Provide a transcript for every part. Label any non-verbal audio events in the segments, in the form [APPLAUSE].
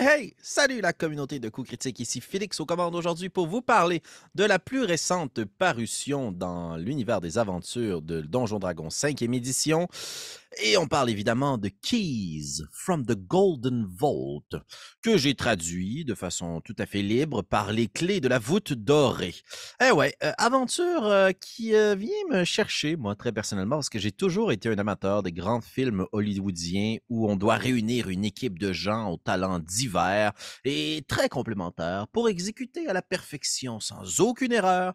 Hey hey! Salut la communauté de coups critiques, ici Félix aux commandes aujourd'hui pour vous parler de la plus récente parution dans l'univers des aventures de Donjon Dragon 5e édition. Et on parle évidemment de Keys from the Golden Vault, que j'ai traduit de façon tout à fait libre par les clés de la voûte dorée. Eh ouais, euh, aventure euh, qui euh, vient me chercher, moi, très personnellement, parce que j'ai toujours été un amateur des grands films hollywoodiens où on doit réunir une équipe de gens aux talents divers et très complémentaires pour exécuter à la perfection, sans aucune erreur,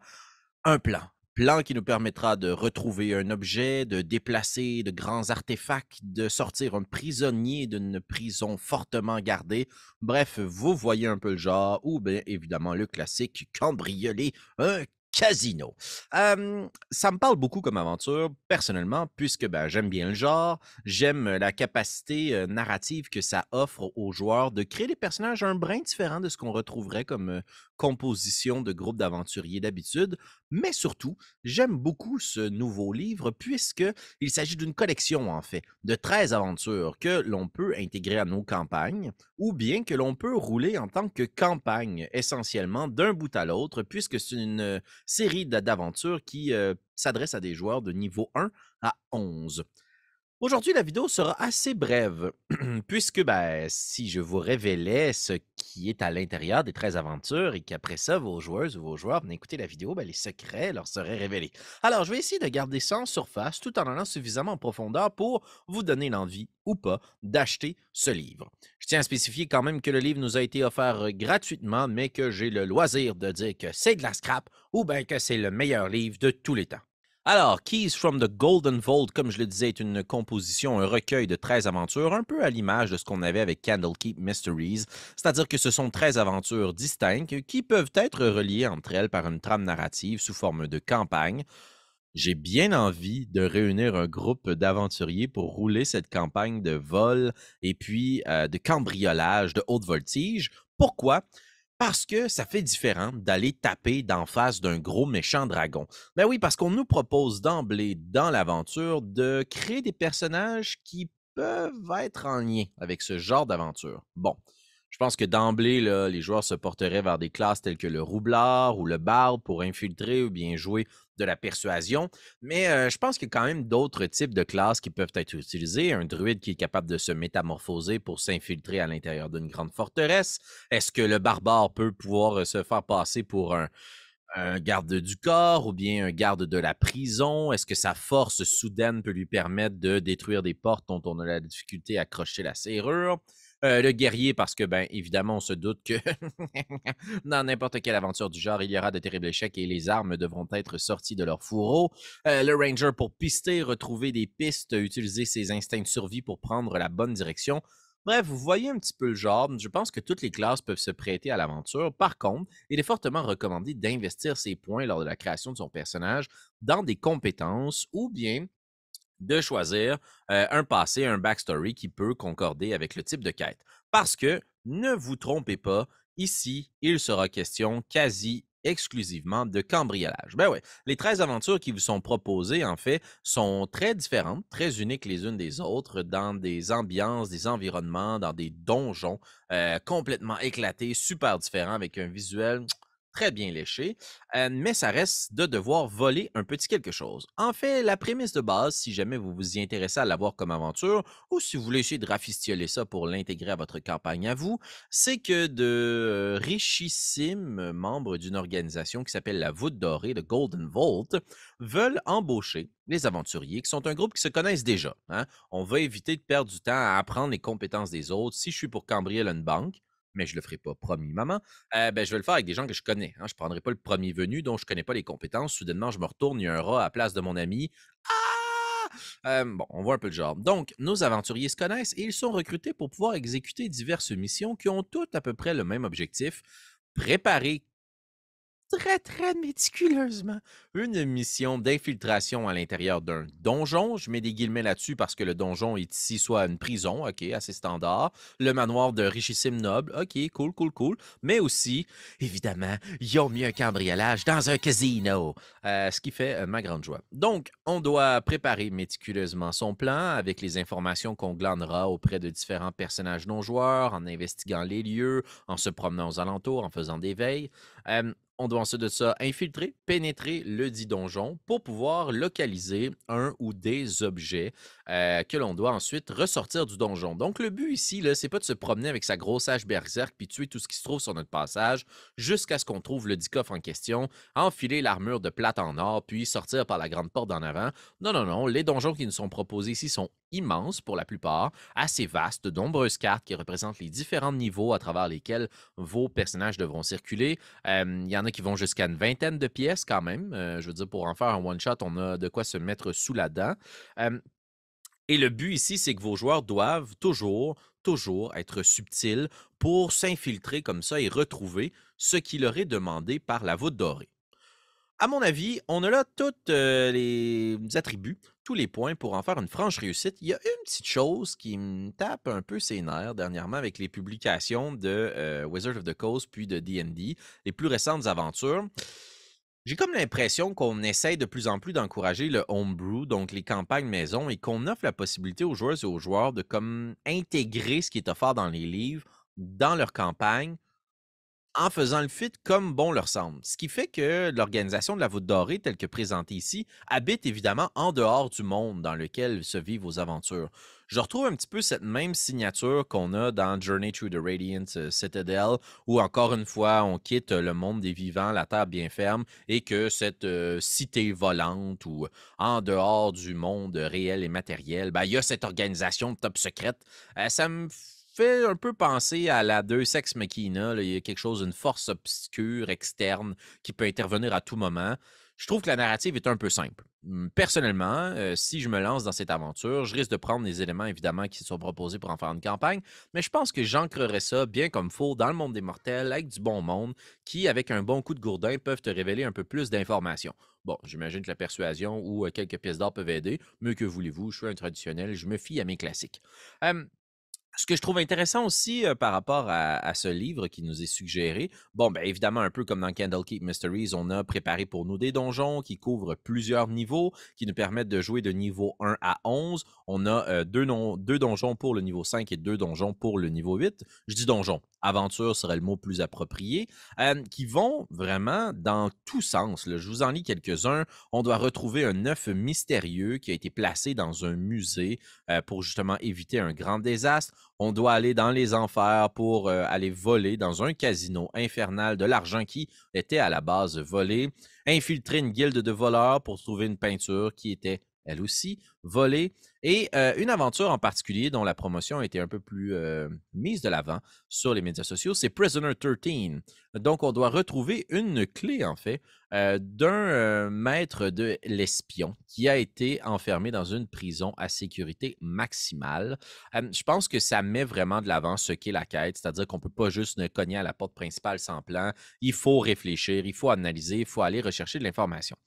un plan plan qui nous permettra de retrouver un objet, de déplacer de grands artefacts, de sortir un prisonnier d'une prison fortement gardée. Bref, vous voyez un peu le genre, ou bien évidemment le classique cambrioler un casino. Ça me parle beaucoup comme aventure, personnellement, puisque ben, j'aime bien le genre, j'aime la capacité narrative que ça offre aux joueurs de créer des personnages un brin différents de ce qu'on retrouverait comme composition de groupe d'aventuriers d'habitude, mais surtout, j'aime beaucoup ce nouveau livre puisqu'il s'agit d'une collection, en fait, de 13 aventures que l'on peut intégrer à nos campagnes ou bien que l'on peut rouler en tant que campagne, essentiellement d'un bout à l'autre, puisque c'est une série d'aventures qui euh, s'adresse à des joueurs de niveau 1 à 11. Aujourd'hui, la vidéo sera assez brève, [CLEARS THROAT] puisque ben, si je vous révélais ce qui est à l'intérieur des 13 aventures et qu'après ça, vos joueuses ou vos joueurs venaient écouter la vidéo, ben, les secrets leur seraient révélés. Alors, je vais essayer de garder ça en surface tout en allant suffisamment en profondeur pour vous donner l'envie ou pas d'acheter ce livre. Je tiens à spécifier quand même que le livre nous a été offert gratuitement, mais que j'ai le loisir de dire que c'est de la scrap ou bien que c'est le meilleur livre de tous les temps. Alors, Keys from the Golden Vault, comme je le disais, est une composition, un recueil de 13 aventures, un peu à l'image de ce qu'on avait avec Candlekeep Mysteries, c'est-à-dire que ce sont 13 aventures distinctes qui peuvent être reliées entre elles par une trame narrative sous forme de campagne. J'ai bien envie de réunir un groupe d'aventuriers pour rouler cette campagne de vol et puis euh, de cambriolage de haute voltige. Pourquoi? Parce que ça fait différent d'aller taper d'en face d'un gros méchant dragon. Ben oui, parce qu'on nous propose d'emblée dans l'aventure de créer des personnages qui peuvent être en lien avec ce genre d'aventure. Bon, je pense que d'emblée, les joueurs se porteraient vers des classes telles que le roublard ou le barde pour infiltrer ou bien jouer de la persuasion. Mais euh, je pense qu'il y a quand même d'autres types de classes qui peuvent être utilisées. Un druide qui est capable de se métamorphoser pour s'infiltrer à l'intérieur d'une grande forteresse. Est-ce que le barbare peut pouvoir euh, se faire passer pour un, garde du corps ou bien un garde de la prison? Est-ce que sa force soudaine peut lui permettre de détruire des portes dont on a la difficulté à accrocher la serrure? Euh, le guerrier, parce que, ben, évidemment, on se doute que [LAUGHS] dans n'importe quelle aventure du genre, il y aura de terribles échecs et les armes devront être sorties de leur fourreau. Euh, le ranger pour pister, retrouver des pistes, utiliser ses instincts de survie pour prendre la bonne direction. Bref, vous voyez un petit peu le genre. Je pense que toutes les classes peuvent se prêter à l'aventure. Par contre, il est fortement recommandé d'investir ses points lors de la création de son personnage dans des compétences ou bien de choisir un passé, un backstory qui peut concorder avec le type de quête. Parce que, ne vous trompez pas, ici, il sera question quasi exclusivement de cambriolage. Ben ouais, les 13 aventures qui vous sont proposées, en fait, sont très différentes, très uniques les unes des autres, dans des ambiances, des environnements, dans des donjons complètement éclatés, super différents, avec un visuel très bien léché, mais ça reste de devoir voler un petit quelque chose. En fait, la prémisse de base, si jamais vous vous y intéressez à l'avoir comme aventure, ou si vous voulez essayer de rafistioler ça pour l'intégrer à votre campagne à vous, c'est que de richissimes membres d'une organisation qui s'appelle la Voûte Dorée, de Golden Vault, veulent embaucher les aventuriers, qui sont un groupe qui se connaissent déjà. Hein. On va éviter de perdre du temps à apprendre les compétences des autres. Si je suis pour cambrioler une banque, mais je le ferai pas, promis maman, euh, ben, je vais le faire avec des gens que je connais. Hein. Je ne prendrai pas le premier venu dont je connais pas les compétences. Soudainement, je me retourne, il y a un rat à la place de mon ami. Ah! bon, on voit un peu le genre. Donc, nos aventuriers se connaissent et ils sont recrutés pour pouvoir exécuter diverses missions qui ont toutes à peu près le même objectif préparer très, très méticuleusement une mission d'infiltration à l'intérieur d'un donjon. Je mets des guillemets là-dessus parce que le donjon est ici soit une prison, OK, assez standard. Le manoir de richissime noble, OK, cool, cool, cool. Mais aussi, évidemment, ils ont mis un cambriolage dans un casino, euh, ce qui fait euh, ma grande joie. Donc, on doit préparer méticuleusement son plan avec les informations qu'on glanera auprès de différents personnages non-joueurs, en investiguant les lieux, en se promenant aux alentours, en faisant des veilles. Euh, on doit ensuite de ça infiltrer, pénétrer le dit donjon pour pouvoir localiser un ou des objets euh, que l'on doit ensuite ressortir du donjon. Donc, le but ici, ce c'est pas de se promener avec sa grosse hache berserk puis tuer tout ce qui se trouve sur notre passage jusqu'à ce qu'on trouve le dit coffre en question, enfiler l'armure de plate en or puis sortir par la grande porte d'en avant. Non, non, non. Les donjons qui nous sont proposés ici sont immenses pour la plupart, assez vastes, de nombreuses cartes qui représentent les différents niveaux à travers lesquels vos personnages devront circuler. Euh, il y en a qui vont jusqu'à une vingtaine de pièces quand même. Euh, je veux dire, pour en faire un one-shot, on a de quoi se mettre sous la dent. Euh, et le but ici, c'est que vos joueurs doivent toujours, toujours être subtils pour s'infiltrer comme ça et retrouver ce qui leur est demandé par la voûte dorée. À mon avis, on a là tous les attributs, tous les points pour en faire une franche réussite. Il y a une petite chose qui me tape un peu ses nerfs dernièrement avec les publications de Wizard of the Coast puis de D&D, les plus récentes aventures. J'ai comme l'impression qu'on essaye de plus en plus d'encourager le homebrew, donc les campagnes maison, et qu'on offre la possibilité aux joueurs et aux joueurs de comme intégrer ce qui est offert dans les livres dans leur campagne en faisant le fit comme bon leur semble. Ce qui fait que l'organisation de la voûte dorée, telle que présentée ici, habite évidemment en dehors du monde dans lequel se vivent vos aventures. Je retrouve un petit peu cette même signature qu'on a dans Journey Through the Radiant euh, Citadel, où encore une fois, on quitte le monde des vivants, la terre bien ferme, et que cette euh, cité volante ou en dehors du monde réel et matériel, ben, il y a cette organisation top secrète. Euh, ça me fait un peu penser à la deux sex machina. Il y a quelque chose, une force obscure externe qui peut intervenir à tout moment. Je trouve que la narrative est un peu simple. Hum, personnellement, euh, si je me lance dans cette aventure, je risque de prendre les éléments évidemment qui sont proposés pour en faire une campagne, mais je pense que j'ancrerai ça bien comme faut dans le monde des mortels avec du bon monde qui, avec un bon coup de gourdin, peuvent te révéler un peu plus d'informations. Bon, j'imagine que la persuasion ou euh, quelques pièces d'or peuvent aider, mais que voulez-vous, je suis un traditionnel, je me fie à mes classiques. Ce que je trouve intéressant aussi par rapport à, ce livre qui nous est suggéré, bon, ben évidemment, un peu comme dans Candlekeep Mysteries, on a préparé pour nous des donjons qui couvrent plusieurs niveaux, qui nous permettent de jouer de niveau 1 à 11. On a deux, deux donjons pour le niveau 5 et deux donjons pour le niveau 8. Je dis donjon, aventure serait le mot plus approprié, qui vont vraiment dans tous sens. Je vous en lis quelques-uns. On doit retrouver un œuf mystérieux qui a été placé dans un musée pour justement éviter un grand désastre on doit aller dans les enfers pour euh, aller voler dans un casino infernal de l'argent qui était à la base volé, infiltrer une guilde de voleurs pour trouver une peinture qui était elle aussi volée, et euh, une aventure en particulier dont la promotion a été un peu plus euh, mise de l'avant sur les médias sociaux, c'est Prisoner 13. Donc, on doit retrouver une clé, en fait, euh, d'un maître de l'espion qui a été enfermé dans une prison à sécurité maximale. je pense que ça met vraiment de l'avant ce qu'est la quête, c'est-à-dire qu'on ne peut pas juste ne cogner à la porte principale sans plan. Il faut réfléchir, il faut analyser, il faut aller rechercher de l'information.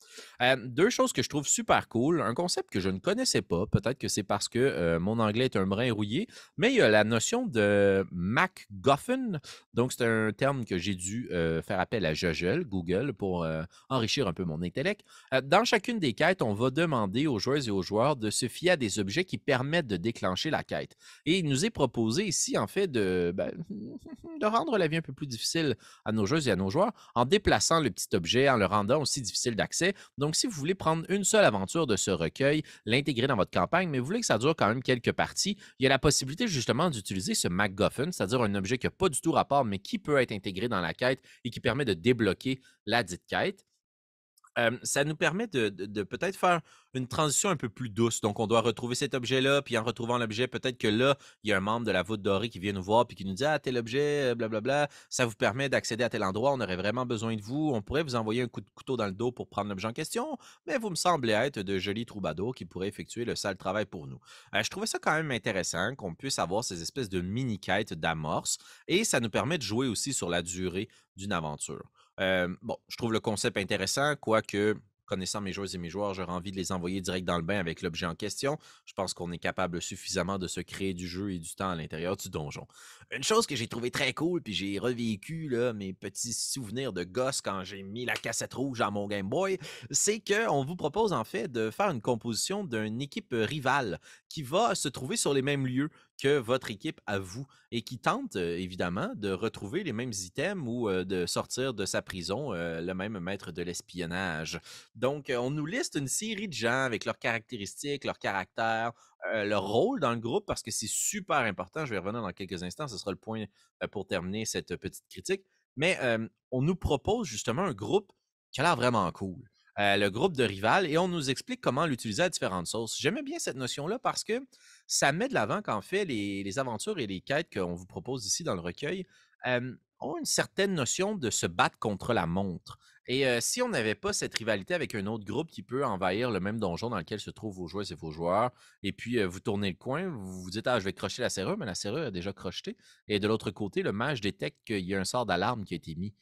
deux choses que je trouve super cool, un concept que je ne connaissais pas, peut-être c'est parce que mon anglais est un brin rouillé, mais il y a la notion de MacGuffin. Donc, c'est un terme que j'ai dû faire appel à Jogel, Google, pour enrichir un peu mon intellect. dans chacune des quêtes, on va demander aux joueuses et aux joueurs de se fier à des objets qui permettent de déclencher la quête. Et il nous est proposé ici, en fait, de, ben, [LAUGHS] de rendre la vie un peu plus difficile à nos joueuses et à nos joueurs en déplaçant le petit objet, en le rendant aussi difficile d'accès. Donc, si vous voulez prendre une seule aventure de ce recueil, l'intégrer dans votre campagne, mais vous voulez que ça dure quand même quelques parties, il y a la possibilité justement d'utiliser ce MacGuffin, c'est-à-dire un objet qui n'a pas du tout rapport, mais qui peut être intégré dans la quête et qui permet de débloquer la dite quête ça nous permet de, peut-être faire une transition un peu plus douce. Donc, on doit retrouver cet objet-là, puis en retrouvant l'objet, peut-être que là, il y a un membre de la voûte dorée qui vient nous voir, puis qui nous dit Ah, tel objet, blablabla, ça vous permet d'accéder à tel endroit, on aurait vraiment besoin de vous, on pourrait vous envoyer un coup de couteau dans le dos pour prendre l'objet en question, mais vous me semblez être de jolis troubadours qui pourraient effectuer le sale travail pour nous. je trouvais ça quand même intéressant qu'on puisse avoir ces espèces de mini-quêtes d'amorce, et ça nous permet de jouer aussi sur la durée d'une aventure bon, je trouve le concept intéressant, quoique connaissant mes joueuses et mes joueurs, j'aurais envie de les envoyer direct dans le bain avec l'objet en question. Je pense qu'on est capable suffisamment de se créer du jeu et du temps à l'intérieur du donjon. Une chose que j'ai trouvé très cool, puis j'ai revécu mes petits souvenirs de gosse quand j'ai mis la cassette rouge à mon Game Boy, c'est qu'on vous propose en fait de faire une composition d'une équipe rivale qui va se trouver sur les mêmes lieux que votre équipe à vous et qui tente euh, évidemment de retrouver les mêmes items ou euh, de sortir de sa prison euh, le même maître de l'espionnage. Donc, on nous liste une série de gens avec leurs caractéristiques, leurs caractères, leur rôle dans le groupe parce que c'est super important. Je vais revenir dans quelques instants, ce sera le point pour terminer cette petite critique. Mais on nous propose justement un groupe qui a l'air vraiment cool. Le groupe de rival et on nous explique comment l'utiliser à différentes sauces. J'aimais bien cette notion-là parce que ça met de l'avant qu'en fait, les, aventures et les quêtes qu'on vous propose ici dans le recueil ont une certaine notion de se battre contre la montre. Et si on n'avait pas cette rivalité avec un autre groupe qui peut envahir le même donjon dans lequel se trouvent vos joueuses et vos joueurs, et puis vous tournez le coin, vous vous dites Ah, je vais crocher la serrure, mais la serrure a déjà crocheté. Et de l'autre côté, le mage détecte qu'il y a un sort d'alarme qui a été mis.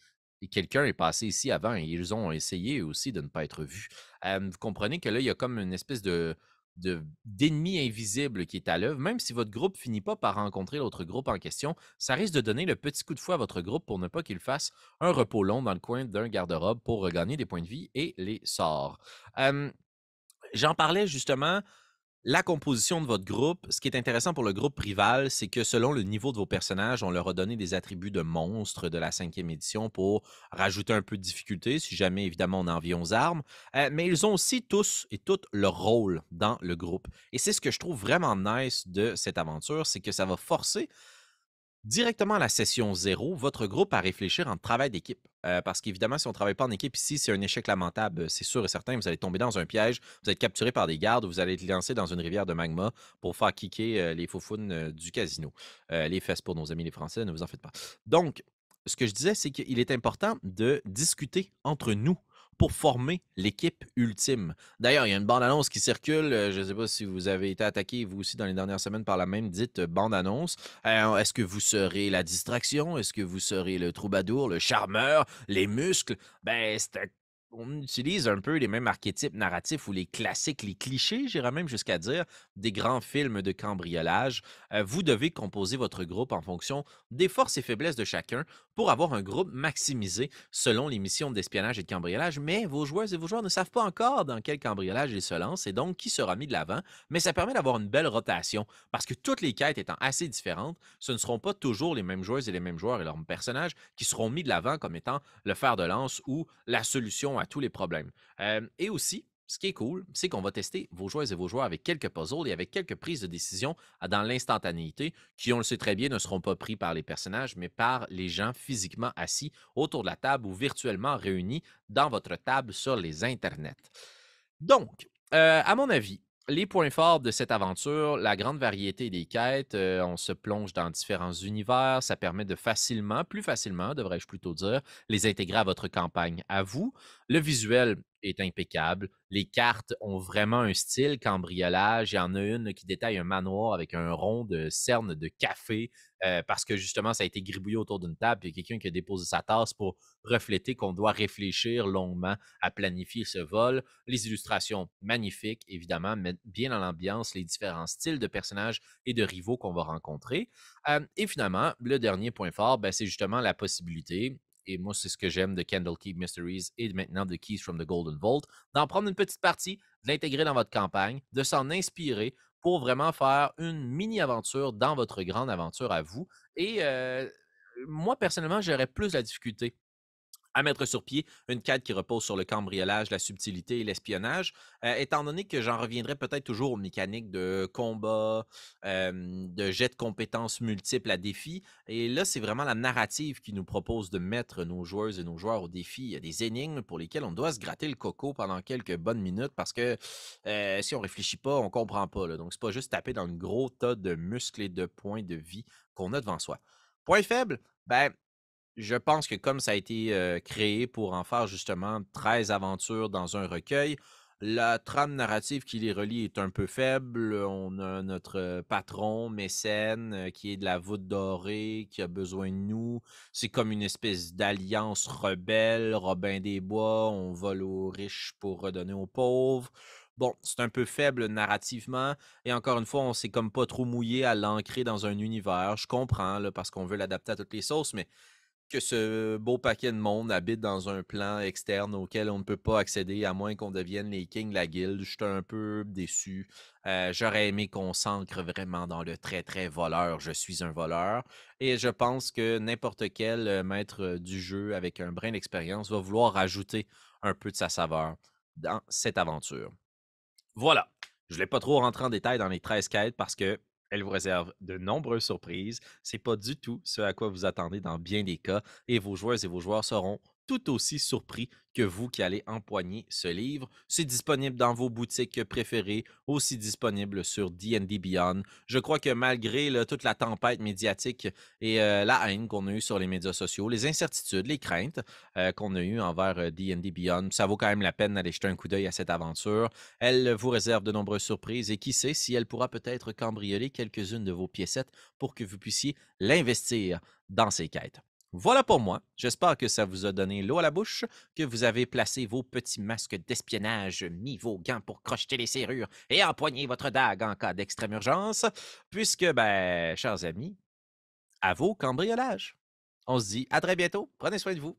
Quelqu'un est passé ici avant et ils ont essayé aussi de ne pas être vus. vous comprenez que là, il y a comme une espèce de, d'ennemis invisibles qui est à l'œuvre, même si votre groupe finit pas par rencontrer l'autre groupe en question, ça risque de donner le petit coup de fouet à votre groupe pour ne pas qu'il fasse un repos long dans le coin d'un garde-robe pour regagner des points de vie et les sorts. J'en parlais justement la composition de votre groupe, ce qui est intéressant pour le groupe rival, c'est que selon le niveau de vos personnages, on leur a donné des attributs de monstres de la cinquième édition pour rajouter un peu de difficulté, si jamais évidemment on en vient aux armes. Euh, mais ils ont aussi tous et toutes leur rôle dans le groupe. Et c'est ce que je trouve vraiment nice de cette aventure, c'est que ça va forcer directement à la session zéro, votre groupe à réfléchir en travail d'équipe. Euh, parce qu'évidemment, si on ne travaille pas en équipe ici, c'est un échec lamentable, c'est sûr et certain. Vous allez tomber dans un piège, vous êtes capturé par des gardes, vous allez être lancé dans une rivière de magma pour faire kicker euh, les faufounes euh, du casino. les fesses pour nos amis les Français, ne vous en faites pas. Donc, ce que je disais, c'est qu'il est important de discuter entre nous pour former l'équipe ultime. D'ailleurs, il y a une bande-annonce qui circule. Euh, je ne sais pas si vous avez été attaqué, vous aussi, dans les dernières semaines par la même dite bande-annonce. Est-ce que vous serez la distraction? Est-ce que vous serez le troubadour, le charmeur, les muscles? Ben, on utilise un peu les mêmes archétypes narratifs ou les classiques, les clichés, j'irais même jusqu'à dire, des grands films de cambriolage. Euh, vous devez composer votre groupe en fonction des forces et faiblesses de chacun pour avoir un groupe maximisé selon les missions d'espionnage et de cambriolage. Mais vos joueuses et vos joueurs ne savent pas encore dans quel cambriolage ils se lancent et donc qui sera mis de l'avant. Mais ça permet d'avoir une belle rotation parce que toutes les quêtes étant assez différentes, ce ne seront pas toujours les mêmes joueuses et les mêmes joueurs et leurs personnages qui seront mis de l'avant comme étant le fer de lance ou la solution à tous les problèmes. et aussi, ce qui est cool, c'est qu'on va tester vos joueurs et vos joueurs avec quelques puzzles et avec quelques prises de décision dans l'instantanéité, qui, on le sait très bien, ne seront pas pris par les personnages, mais par les gens physiquement assis autour de la table ou virtuellement réunis dans votre table sur les internets. Donc, à mon avis, les points forts de cette aventure, la grande variété des quêtes, euh, on se plonge dans différents univers, ça permet de facilement, plus facilement, devrais-je plutôt dire, les intégrer à votre campagne. À vous, le visuel est impeccable. Les cartes ont vraiment un style cambriolage. Il y en a une qui détaille un manoir avec un rond de cerne de café euh, parce que justement, ça a été gribouillé autour d'une table. Il y a quelqu'un qui a déposé sa tasse pour refléter qu'on doit réfléchir longuement à planifier ce vol. Les illustrations magnifiques, évidemment, mettent bien dans l'ambiance les différents styles de personnages et de rivaux qu'on va rencontrer. Euh, et finalement, le dernier point fort, ben, c'est justement la possibilité et moi, c'est ce que j'aime de Candlekeep Mysteries et maintenant de Keys from the Golden Vault, d'en prendre une petite partie, de l'intégrer dans votre campagne, de s'en inspirer pour vraiment faire une mini-aventure dans votre grande aventure à vous. Et euh, moi, personnellement, j'aurais plus la difficulté à mettre sur pied une quête qui repose sur le cambriolage, la subtilité et l'espionnage, euh, étant donné que j'en reviendrai peut-être toujours aux mécaniques de combat, de jet de compétences multiples à défi. Et là, c'est vraiment la narrative qui nous propose de mettre nos joueuses et nos joueurs au défi. Il y a des énigmes pour lesquelles on doit se gratter le coco pendant quelques bonnes minutes parce que euh, si on réfléchit pas, on comprend pas. Là. Donc, c'est pas juste taper dans le gros tas de muscles et de points de vie qu'on a devant soi. Point faible, ben, je pense que comme ça a été créé pour en faire justement 13 aventures dans un recueil, La trame narrative qui les relie est un peu faible. On a notre patron, mécène, qui est de la voûte dorée, qui a besoin de nous. C'est comme une espèce d'alliance rebelle, Robin des Bois, on vole aux riches pour redonner aux pauvres. Bon, c'est un peu faible narrativement. Et encore une fois, on s'est comme pas trop mouillé à l'ancrer dans un univers. Je comprends, parce qu'on veut l'adapter à toutes les sauces, mais que ce beau paquet de monde habite dans un plan externe auquel on ne peut pas accéder à moins qu'on devienne les kings de la guilde. Je suis un peu déçu. Euh, j'aurais aimé qu'on s'ancre vraiment dans le très très voleur. Je suis un voleur. Et je pense que n'importe quel euh, maître du jeu avec un brin d'expérience va vouloir rajouter un peu de sa saveur dans cette aventure. Voilà. Je ne vais pas trop rentrer en détail dans les 13 quêtes parce que elle vous réserve de nombreuses surprises. C'est pas du tout ce à quoi vous attendez dans bien des cas et vos joueuses et vos joueurs seront tout aussi surpris que vous qui allez empoigner ce livre. C'est disponible dans vos boutiques préférées, aussi disponible sur D&D Beyond. Je crois que malgré toute la tempête médiatique et euh, la haine qu'on a eue sur les médias sociaux, les incertitudes, les craintes euh, qu'on a eues envers D&D euh, Beyond, ça vaut quand même la peine d'aller jeter un coup d'œil à cette aventure. Elle vous réserve de nombreuses surprises et qui sait si elle pourra peut-être cambrioler quelques-unes de vos piécettes pour que vous puissiez l'investir dans ces quêtes. Voilà pour moi. J'espère que ça vous a donné l'eau à la bouche, que vous avez placé vos petits masques d'espionnage, mis vos gants pour crocheter les serrures et empoigner votre dague en cas d'extrême urgence, puisque, ben, chers amis, à vos cambriolages. On se dit à très bientôt. Prenez soin de vous.